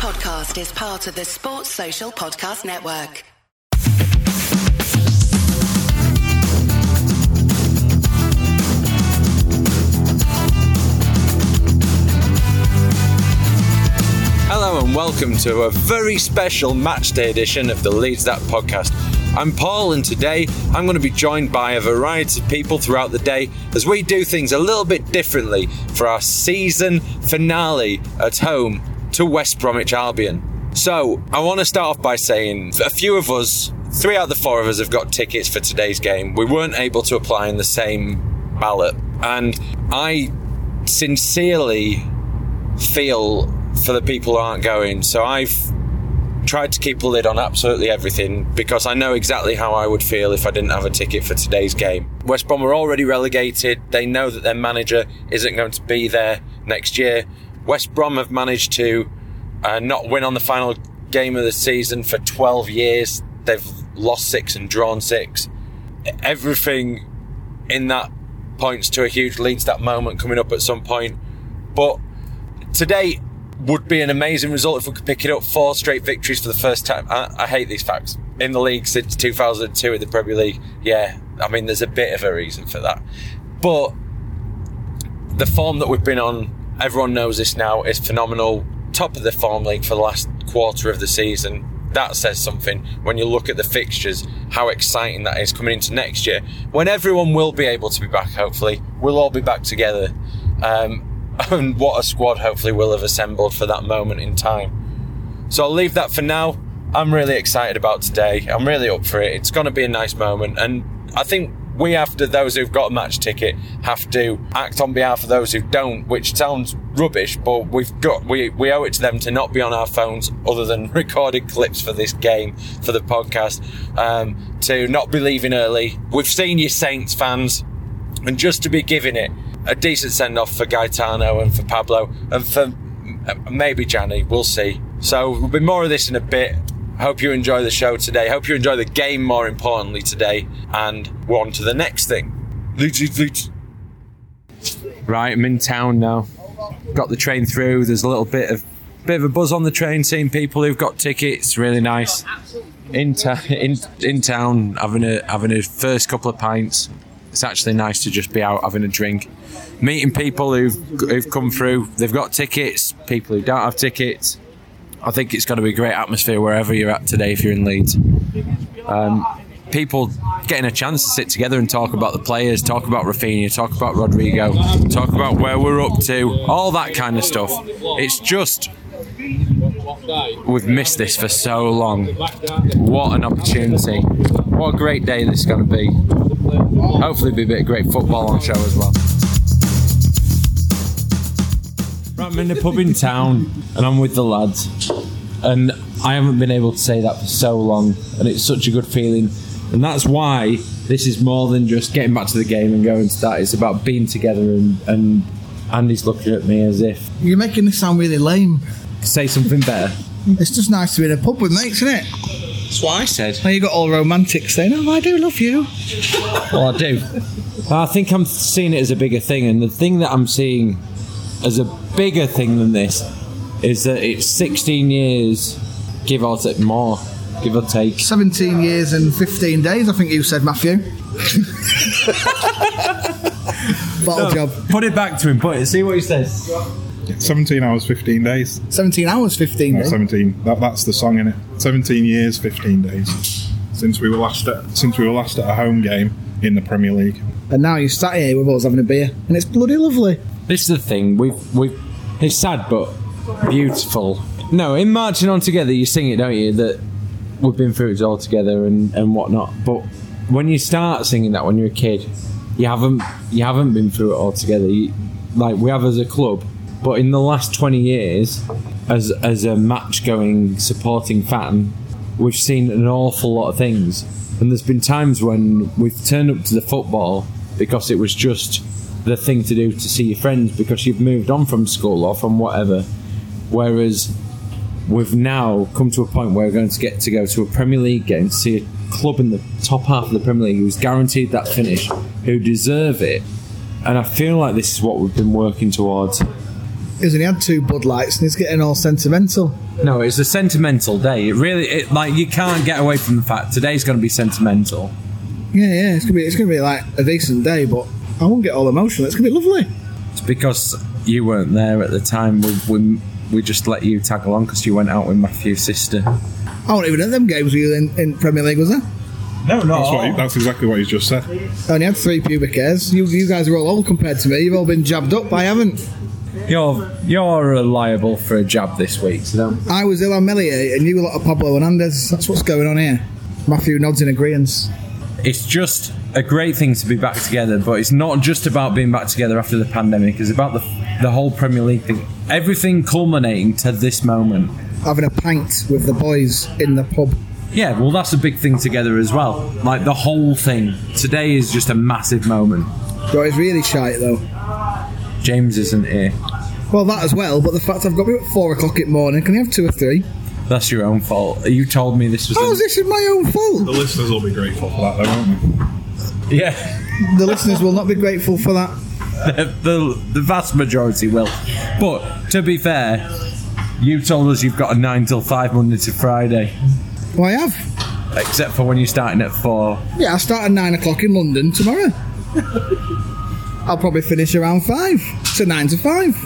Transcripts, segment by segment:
podcast is part of the Sports Social Podcast Network. Hello and welcome to a very special matchday edition of the Leeds That podcast. I'm Paul, and today I'm going to be joined by a variety of people throughout the day as we do things a little bit differently for our season finale at home to West Bromwich Albion. So, I want to start off by saying a few of us, three out of the four of us, have got tickets for today's game. We weren't able to apply in the same ballot, and I sincerely feel for the people who aren't going. So I've tried to keep a lid on absolutely everything because I know exactly how I would feel if I didn't have a ticket for today's game. West Brom are already relegated. They know that their manager isn't going to be there next year. West Brom have managed to uh, not win on the final game of the season for 12 years. They've lost six and drawn six. Everything in that points to a huge Leeds that moment coming up at some point. But today would be an amazing result if we could pick it up. Four straight victories for the first time. I, I hate these facts. In the league since 2002 in the Premier League. Yeah, I mean, there's a bit of a reason for that. But the form that we've been on, everyone knows this now, is phenomenal. Top of the form league for the last quarter of the season. That says something when you look at the fixtures, how exciting that is coming into next year. When everyone will be able to be back, hopefully. We'll all be back together. Um, and what a squad hopefully will have assembled for that moment in time. So I'll leave that for now. I'm really excited about today. I'm really up for it. It's going to be a nice moment. And I think we, after those who've got a match ticket, have to act on behalf of those who don't, which sounds rubbish, but we've got, we, we owe it to them to not be on our phones other than recorded clips for this game, for the podcast, um, to not be leaving early. We've seen you Saints fans, and just to be giving it a decent send off for Gaetano and for Pablo and for maybe Gjanni. We'll see. So there'll be more of this in a bit. Hope you enjoy the show today. Hope you enjoy the game more importantly today. And we're on to the next thing. Leeds, Leeds. Right, I'm in town now. Got the train through. There's a little bit of bit of a buzz on the train, seeing people who've got tickets. Really nice. In, ta- in in town, having a having a first couple of pints. It's actually nice to just be out having a drink, meeting people who've who've come through. They've got tickets. People who don't have tickets. I think it's going to be a great atmosphere wherever you're at today if you're in Leeds. Um, people getting a chance to sit together and talk about the players, talk about Rafinha, talk about Rodrigo, talk about where we're up to, all that kind of stuff. It's just we've missed this for so long. What an opportunity! What a great day this is going to be. Hopefully, be a bit of great football on show as well. I'm in the pub in town and I'm with the lads, and I haven't been able to say that for so long, and it's such a good feeling. And that's why this is more than just getting back to the game and going to that. It's about being together, and, and Andy's looking at me as if You're making this sound really lame. say something better. It's just nice to be in a pub with mates, isn't it? That's what I said. Now you got all romantic saying, "Oh, I do love you." Well, I do. I think I'm seeing it as a bigger thing, and the thing that I'm seeing as a bigger thing than this is that it's 16 years, give or take more, give or take. 17 years and 15 days, I think you said, Matthew. Bottle job. Put it back to him. Put it. See what he says. 17 hours, 15 days. 17 hours, 15 Not days. 17. That, that's the song in it. 17 years, 15 days. Since we were last at since we were last at a home game in the Premier League. And now you're sat here with us having a beer, and it's bloody lovely. This is the thing. We've we've. It's sad but beautiful. No, in marching on together, you sing it, don't you? That we've been through it all together and and whatnot. But when you start singing that when you're a kid, you haven't you haven't been through it all together. You, like we have as a club. But in the last twenty years, as as a match going supporting fan, we've seen an awful lot of things. And there's been times when we've turned up to the football because it was just the thing to do to see your friends because you've moved on from school or from whatever. Whereas we've now come to a point where we're going to get to go to a Premier League game to see a club in the top half of the Premier League who's guaranteed that finish, who deserve it. And I feel like this is what we've been working towards. Isn't he had two Bud Lights and he's getting all sentimental? No, it's a sentimental day. It really, it, like, you can't get away from the fact today's going to be sentimental. Yeah, yeah. It's gonna be it's gonna be like a decent day, but I won't get all emotional. It's gonna be lovely. It's because you weren't there at the time. We, we, we just let you tag along because you went out with Matthew's sister. I wasn't even at them games with you in, in Premier League, was I? No, no. That's, what he, that's exactly what he's just said. I only had three pubic hairs. You, you guys are all old compared to me. You've all been jabbed up. I haven't. You're you're liable for a jab this week, so don't. I was Ilan Meslier and you were lot of Pablo Hernandez. That's what's going on here. Matthew nods in agreement. It's just a great thing to be back together, but it's not just about being back together after the pandemic. It's about the the whole Premier League thing. Everything culminating to this moment. Having a pint with the boys in the pub. Yeah, well, that's a big thing together as well. Like the whole thing. Today is just a massive moment. But it's really shite though. James isn't here. Well, that as well, but the fact I've got to be at four o'clock in the morning, can you have two or three? That's your own fault. You told me this was. Oh, a- this is my own fault. The fault. listeners will be grateful for that, though, won't they? yeah. The listeners will not be grateful for that. the, the vast majority will. But to be fair, you told us you've got a 9 till 5 Monday to Friday, Well, I have. except for when you're starting at 4. Yeah, I start at nine o'clock in London tomorrow. I'll probably finish around five. So nine to five.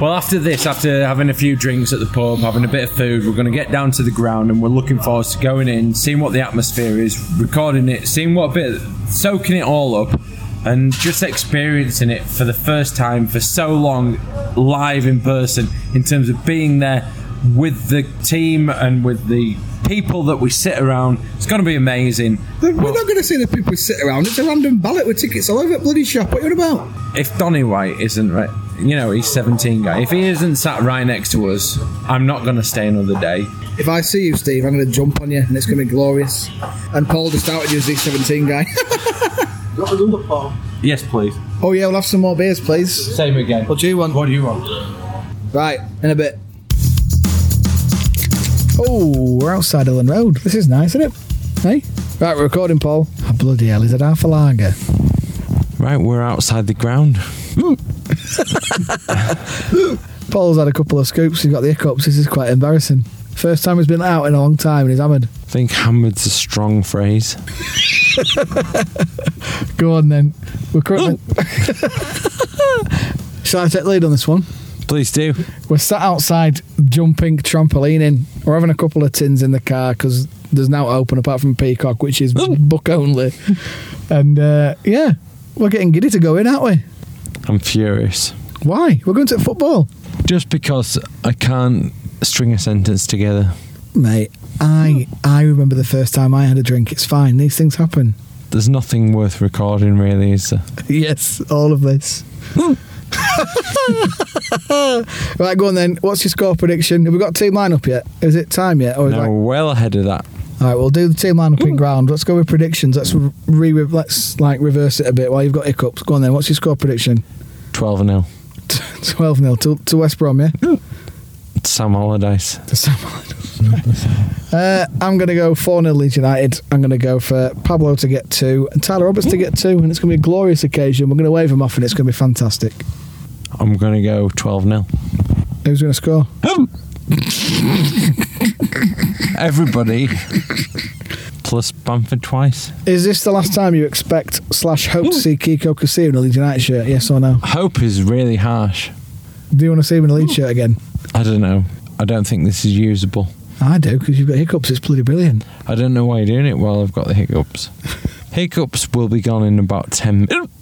Well, after this, after having a few drinks at the pub, having a bit of food, we're going to get down to the ground and we're looking forward to going in, seeing what the atmosphere is, recording it, seeing what bit, soaking it all up, and just experiencing it for the first time for so long live in person in terms of being there with the team and with the people that we sit around. It's going to be amazing. We're not going to see the people we sit around. It's a random ballot with tickets all over the bloody shop. What are you about? If Donny White isn't right, you know, he's 17 guy. If he isn't sat right next to us, I'm not going to stay another day. If I see you, Steve, I'm going to jump on you and it's going to be glorious. And Paul just outed you as the 17 guy. Yes, please. oh, yeah, we'll have some more beers, please. Same again. What do you want? What do you want? Right, in a bit. Oh, we're outside Elland Road. This is nice, isn't it? Hey? Right, we're recording, Paul. Oh, bloody hell, is it half a lager? Right, we're outside the ground. Paul's had a couple of scoops. He's got the hiccups. This is quite embarrassing. First time he's been out in a long time and he's hammered. I think hammered's a strong phrase. Go on then. We're currently. Shall I take lead on this one? Please do. We're sat outside jumping trampolining. We're having a couple of tins in the car because there's now open apart from Peacock, which is book only. And uh, yeah, we're getting giddy to go in, aren't we? I'm furious. Why? We're going to football. Just because I can't string a sentence together. Mate, I I remember the first time I had a drink. It's fine. These things happen. There's nothing worth recording, really, is there? Yes, all of this. right, go on then. What's your score prediction? Have we got team lineup yet? Is it time yet? Or is No, like, well ahead of that. all right, we'll do the team lineup in ground. Let's go with predictions. Let's re let's like reverse it a bit while you've got hiccups. Go on then. What's your score prediction? 12 0. Twelve 0 to, to West Brom. Yeah. Sam Allardyce. To Sam Allardyce. uh, I'm going to go 4 0 Leeds United. I'm going to go for Pablo to get two and Tyler Roberts to get two. And it's going to be a glorious occasion. We're going to wave them off and it's going to be fantastic. I'm going to go 12 0. Who's going to score? Everybody. Plus Bamford twice. Is this the last time you expect slash hope to see Kiko Casilla in a Leeds United shirt? Yes or no? Hope is really harsh. Do you want to see him in a Leeds shirt again? I don't know. I don't think this is usable. I do because you've got hiccups. It's bloody brilliant. I don't know why you're doing it while I've got the hiccups. hiccups will be gone in about 10 minutes.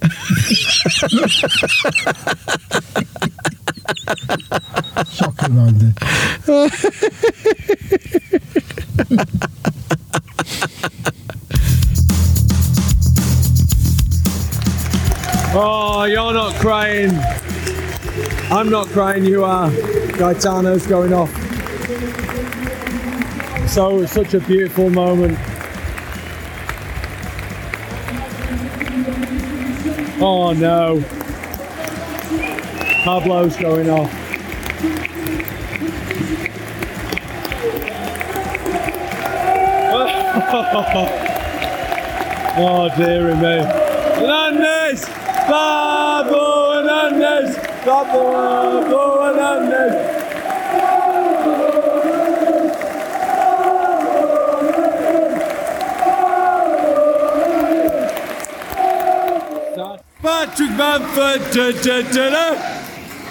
Shocking, man. Oh, you're not crying. I'm not crying, you are. Gaetano's going off. So, such a beautiful moment. Oh no. Pablo's going off. Oh dear me. Hernandez! Pablo Hernandez! Stop the world, go and end it. Patrick Bamford, da, da, da, da.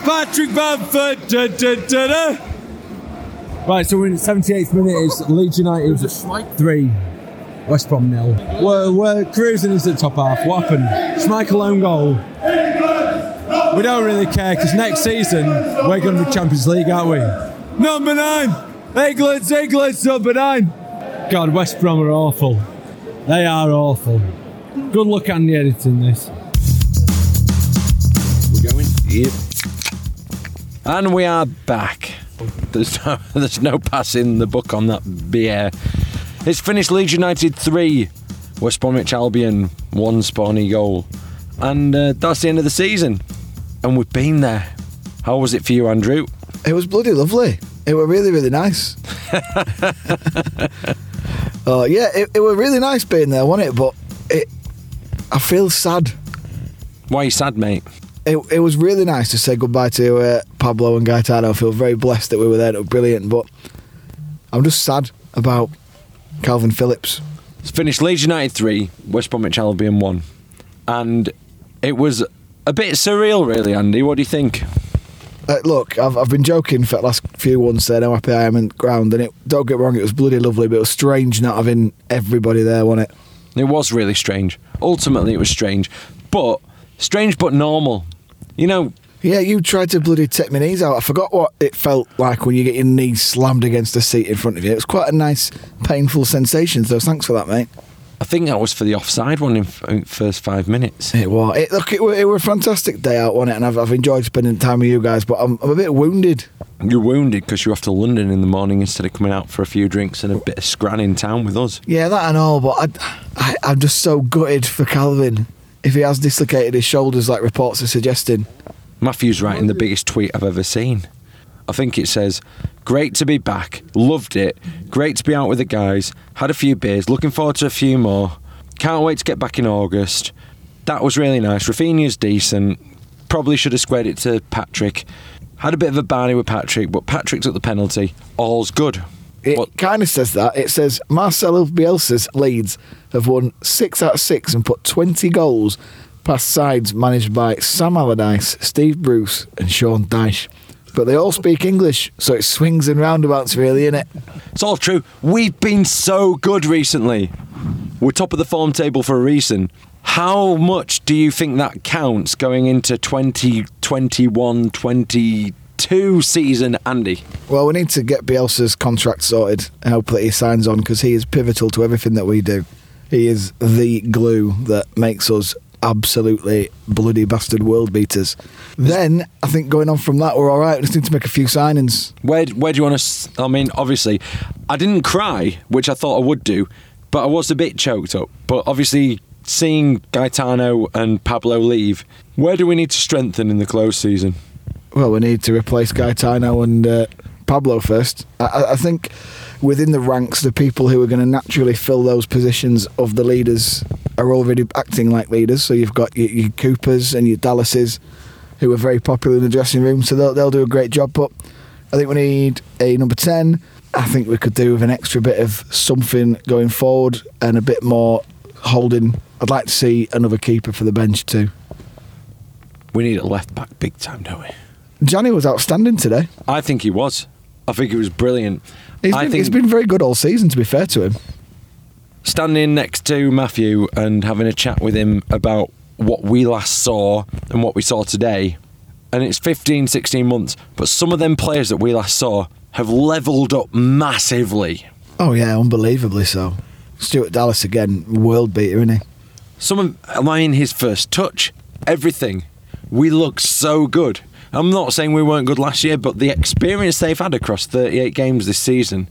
Patrick Bamford, da, da, da, da. Right, so we're in the 78th minute. It's Leeds United three, West Brom nil. We're, we're cruising into the top half. What happened? Schmeichel own goal. We don't really care because next season we're going to be Champions League, aren't we? Number nine, England's England's number nine. God, West Brom are awful. They are awful. Good luck on the editing this. We're going. Yep. And we are back. There's no, there's no passing the book on that beer. It's finished Leeds United 3, West Bromwich Albion 1 Spawny goal. And uh, that's the end of the season. And we've been there. How was it for you, Andrew? It was bloody lovely. It were really, really nice. Oh yeah, it, it were really nice being there, wasn't it? But it, I feel sad. Why are you sad, mate? It, it was really nice to say goodbye to uh, Pablo and Gaetano. I feel very blessed that we were there. It was brilliant, but I'm just sad about Calvin Phillips. It's finished Leeds United 3, West Bromwich Albion 1. And it was a bit surreal, really, Andy. What do you think? Uh, look, I've, I've been joking for the last few ones saying how happy I am in the ground, and it don't get wrong, it was bloody lovely, but it was strange not having everybody there, wasn't it? It was really strange. Ultimately, it was strange. But, strange but normal. You know, Yeah, you tried to bloody take my knees out. I forgot what it felt like when you get your knees slammed against the seat in front of you. It was quite a nice, painful sensation. So thanks for that, mate. I think that was for the offside one in, f- first five minutes. It was. It, look, it it were a fantastic day out, wasn't it? And I've, I've enjoyed spending time with you guys, but I'm, I'm a bit wounded. You're wounded because you're off to London in the morning instead of coming out for a few drinks and a bit of scran in town with us. Yeah, that and all, but I, I, I'm just so gutted for Calvin if he has dislocated his shoulders like reports are suggesting. Matthew's writing the biggest tweet I've ever seen. I think it says, Great to be back. Loved it. Great to be out with the guys. Had a few beers. Looking forward to a few more. Can't wait to get back in August. That was really nice. Rafinha's decent. Probably should have squared it to Patrick. Had a bit of a barney with Patrick, but Patrick took the penalty. All's good. It What- kind of says that. It says Marcelo Bielsa's Leeds have won six out of six and put 20 goals past sides managed by Sam Allardyce, Steve Bruce, and Sean Dyche. But they all speak English, so it swings and roundabouts, really, innit? It's all true. We've been so good recently. We're top of the form table for a reason. How much do you think that counts going into 2021 22 season, Andy? Well, we need to get Bielsa's contract sorted and hope that he signs on because he is pivotal to everything that we do. He is the glue that makes us absolutely bloody bastard world beaters. Then I think going on from that, we're all right. We just need to make a few signings. Where, where do you want to? I mean, obviously, I didn't cry, which I thought I would do, but I was a bit choked up. But obviously, seeing Gaetano and Pablo leave, where do we need to strengthen in the close season? Well, we need to replace Gaetano and uh, Pablo first. I- I, I think within the ranks, the people who are going to naturally fill those positions of the leaders are already acting like leaders. So you've got your, your Coopers and your Dallases, who are very popular in the dressing room. So they'll, they'll do a great job. But I think we need a number 10. I think we could do with an extra bit of something going forward and a bit more holding. I'd like to see another keeper for the bench too. We need a left back big time, don't we? Johnny was outstanding today. I think he was. I think it was brilliant. He's I been, think he's been very good all season, to be fair to him. standing next to Matthew and having a chat with him about what we last saw and what we saw today. And it's 15, 16 months, but some of them players that we last saw have leveled up massively. Oh yeah, unbelievably so. Stuart Dallas again, world beater, isn't he? Some of I mean his first touch, everything. We look so good. I'm not saying we weren't good last year, but the experience they've had across 38 games this season,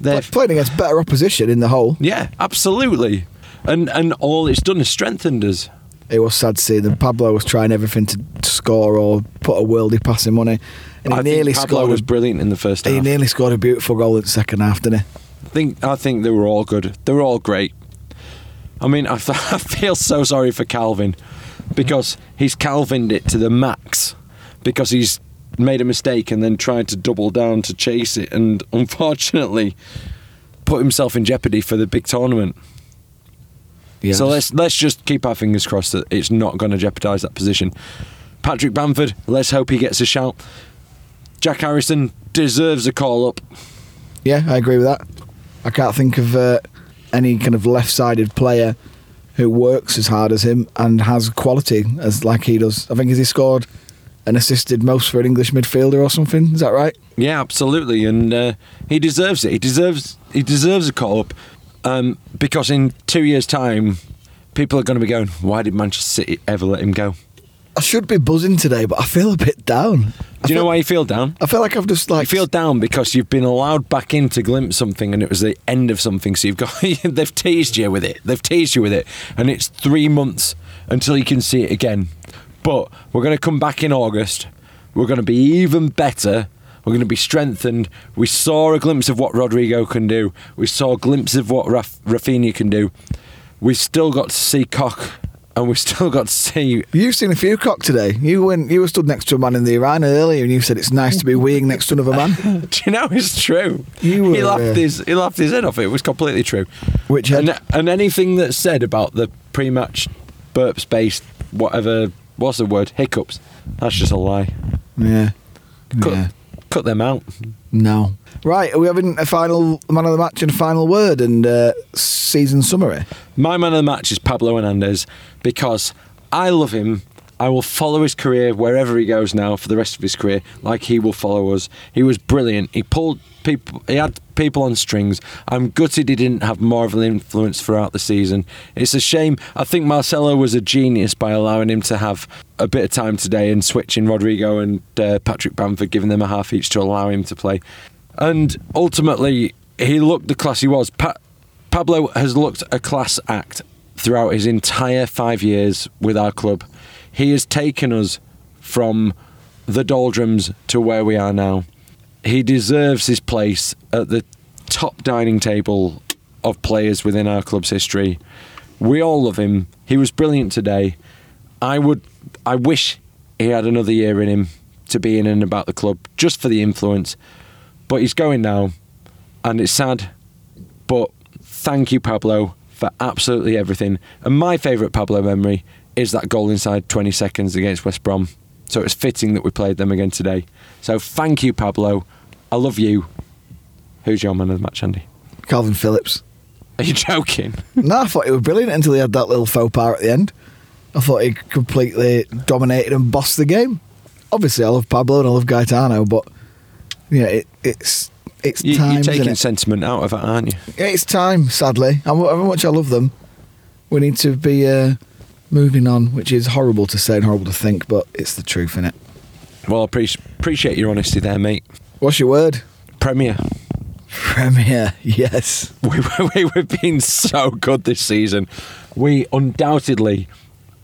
they've Like, playing against better opposition in the whole. yeah, absolutely. And and all it's done is strengthened us. It was sad to see them. Pablo was trying everything to, score or put a worldie pass him on it, and he I nearly scored. was a, brilliant in the first half. he nearly scored a beautiful goal in the second half, didn't he? I think I think they were all good. They were all great. I mean, I, I feel so sorry for Calvin because he's Calvined it to the max. Because he's made a mistake and then tried to double down to chase it and unfortunately put himself in jeopardy for the big tournament. Yeah. So let's let's just keep our fingers crossed that it's not going to jeopardise that position. Patrick Bamford, let's hope he gets a shout. Jack Harrison deserves a call up. Yeah, I agree with that. I can't think of uh, any kind of left-sided player who works as hard as him and has quality as like he does. I think has he scored and assisted most for an English midfielder or something? Is that right? Yeah, absolutely, and uh, he deserves it. He deserves he deserves a call up um, because in two years' time, people are going to be going, "Why did Manchester City ever let him go?" I should be buzzing today, but I feel a bit down. I Do you know why you feel down? I feel like I've just like You feel down because you've been allowed back in to glimpse something, and it was the end of something. So you've got they've teased you with it. They've teased you with it, and it's three months until you can see it again. But we're going to come back in August. We're going to be even better. We're going to be strengthened. We saw a glimpse of what Rodrigo can do. We saw a glimpse of what Raf- Rafinha can do. We've still got to see Koch and we've still got to see You've seen a few cock today. You went. You were stood next to a man in the Iran earlier, and you said it's nice to be weeing next to another man. Do you know it's true? You were, he laughed uh, his he laughed his head off. It was completely true. Which and, and anything that's said about the pre-match burp space, whatever, what's the word? Hiccups. That's just a lie. Yeah. Cut, yeah. cut them out. No. Right. Are we having a final man of the match and a final word and uh, season summary? My man of the match is Pablo Hernandez because I love him. I will follow his career wherever he goes now for the rest of his career, like he will follow us. He was brilliant. He pulled people. He had people on strings. I'm gutted he didn't have more of an influence throughout the season. It's a shame. I think Marcelo was a genius by allowing him to have a bit of time today and switching Rodrigo and uh, Patrick Bamford, giving them a half each to allow him to play. And ultimately, he looked the class he was. Pa- Pablo has looked a class act throughout his entire five years with our club. He has taken us from the doldrums to where we are now. He deserves his place at the top dining table of players within our club's history. We all love him. He was brilliant today. I would I wish he had another year in him to be in and about the club just for the influence. But he's going now and it's sad. But thank you, Pablo, for absolutely everything. And my favourite Pablo memory is that goal inside 20 seconds against West Brom. So it's fitting that we played them again today. So thank you, Pablo. I love you. Who's your man of the match, Andy? Calvin Phillips. Are you joking? no, I thought he was brilliant until he had that little faux pas at the end. I thought he completely dominated and bossed the game. Obviously, I love Pablo and I love Gaetano, but yeah, it, it's it's You, time. you're taking sentiment out of it, aren't you? It's time. Sadly, however much I love them, we need to be uh, moving on, which is horrible to say and horrible to think, but it's the truth, in it. Well, I appreciate, appreciate your honesty there, mate. What's your word? Premier. Premier. Yes. we, we, we've been so good this season. We undoubtedly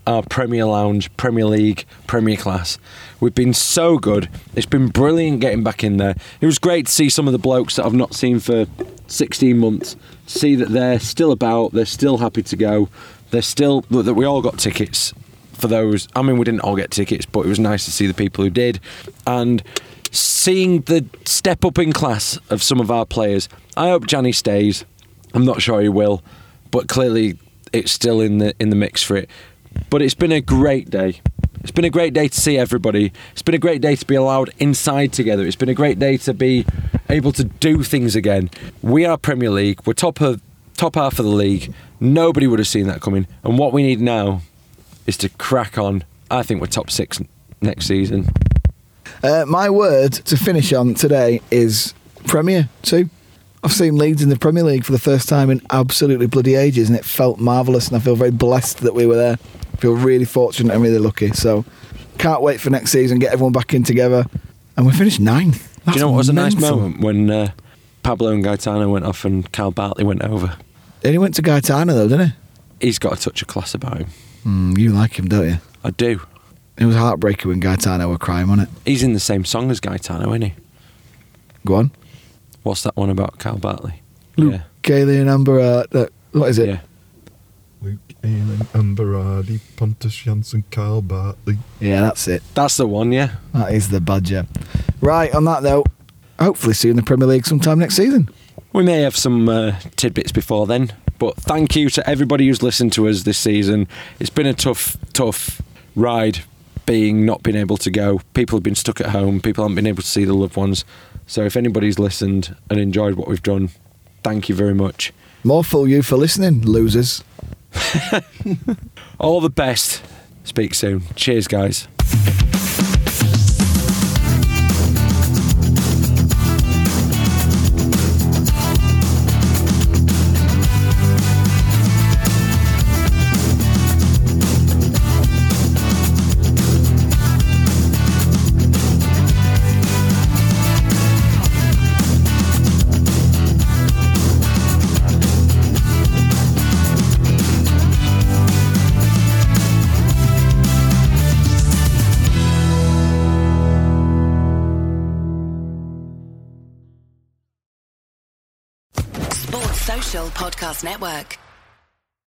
are Premier Lounge, Premier League, Premier Class. We've been so good. It's been brilliant getting back in there. It was great to see some of the blokes that I've not seen for 16 months. See that they're still about. They're still happy to go. They're still that we all got tickets for those. I mean, we didn't all get tickets, but it was nice to see the people who did, and seeing the step up in class of some of our players. I hope Johnny stays. I'm not sure he will, but clearly it's still in the in the mix for it. But it's been a great day. It's been a great day to see everybody. It's been a great day to be allowed inside together. It's been a great day to be able to do things again. We are Premier League. We're top of top half of the league. Nobody would have seen that coming. And what we need now is to crack on. I think we're top six next season. Uh, my word to finish on today is Premier too. I've seen Leeds in the Premier League for the first time in absolutely bloody ages, and it felt marvellous. And I feel very blessed that we were there. I feel really fortunate and really lucky. So, can't wait for next season. Get everyone back in together, and we finished ninth. Do you know what was a nice moment when uh, Pablo and Gaetano went off and Kyle Bartley went over? And he went to Gaetano though, didn't he? He's got a touch of class about him. Mm, you like him, don't you? I do. It was heartbreaking when Gaetano were crying, wasn't it? He's in the same song as Gaetano, isn't he? Go on. What's that one about Kyle Bartley? Luke Yeah. Kaylee and Amber. Uh, uh, what is it? Yeah. Luke Ayling and Berardi, Pontus Jansson, Kyle Bartley. Yeah, that's it. That's the one, yeah. That is the badger. Right, on that though, hopefully see you in the Premier League sometime next season. We may have some uh, tidbits before then, but thank you to everybody who's listened to us this season. It's been a tough, tough ride being not being able to go. People have been stuck at home, people haven't been able to see the loved ones. So if anybody's listened and enjoyed what we've done, thank you very much. More fool you for listening, losers. All the best. Speak soon. Cheers, guys. Podcast Network.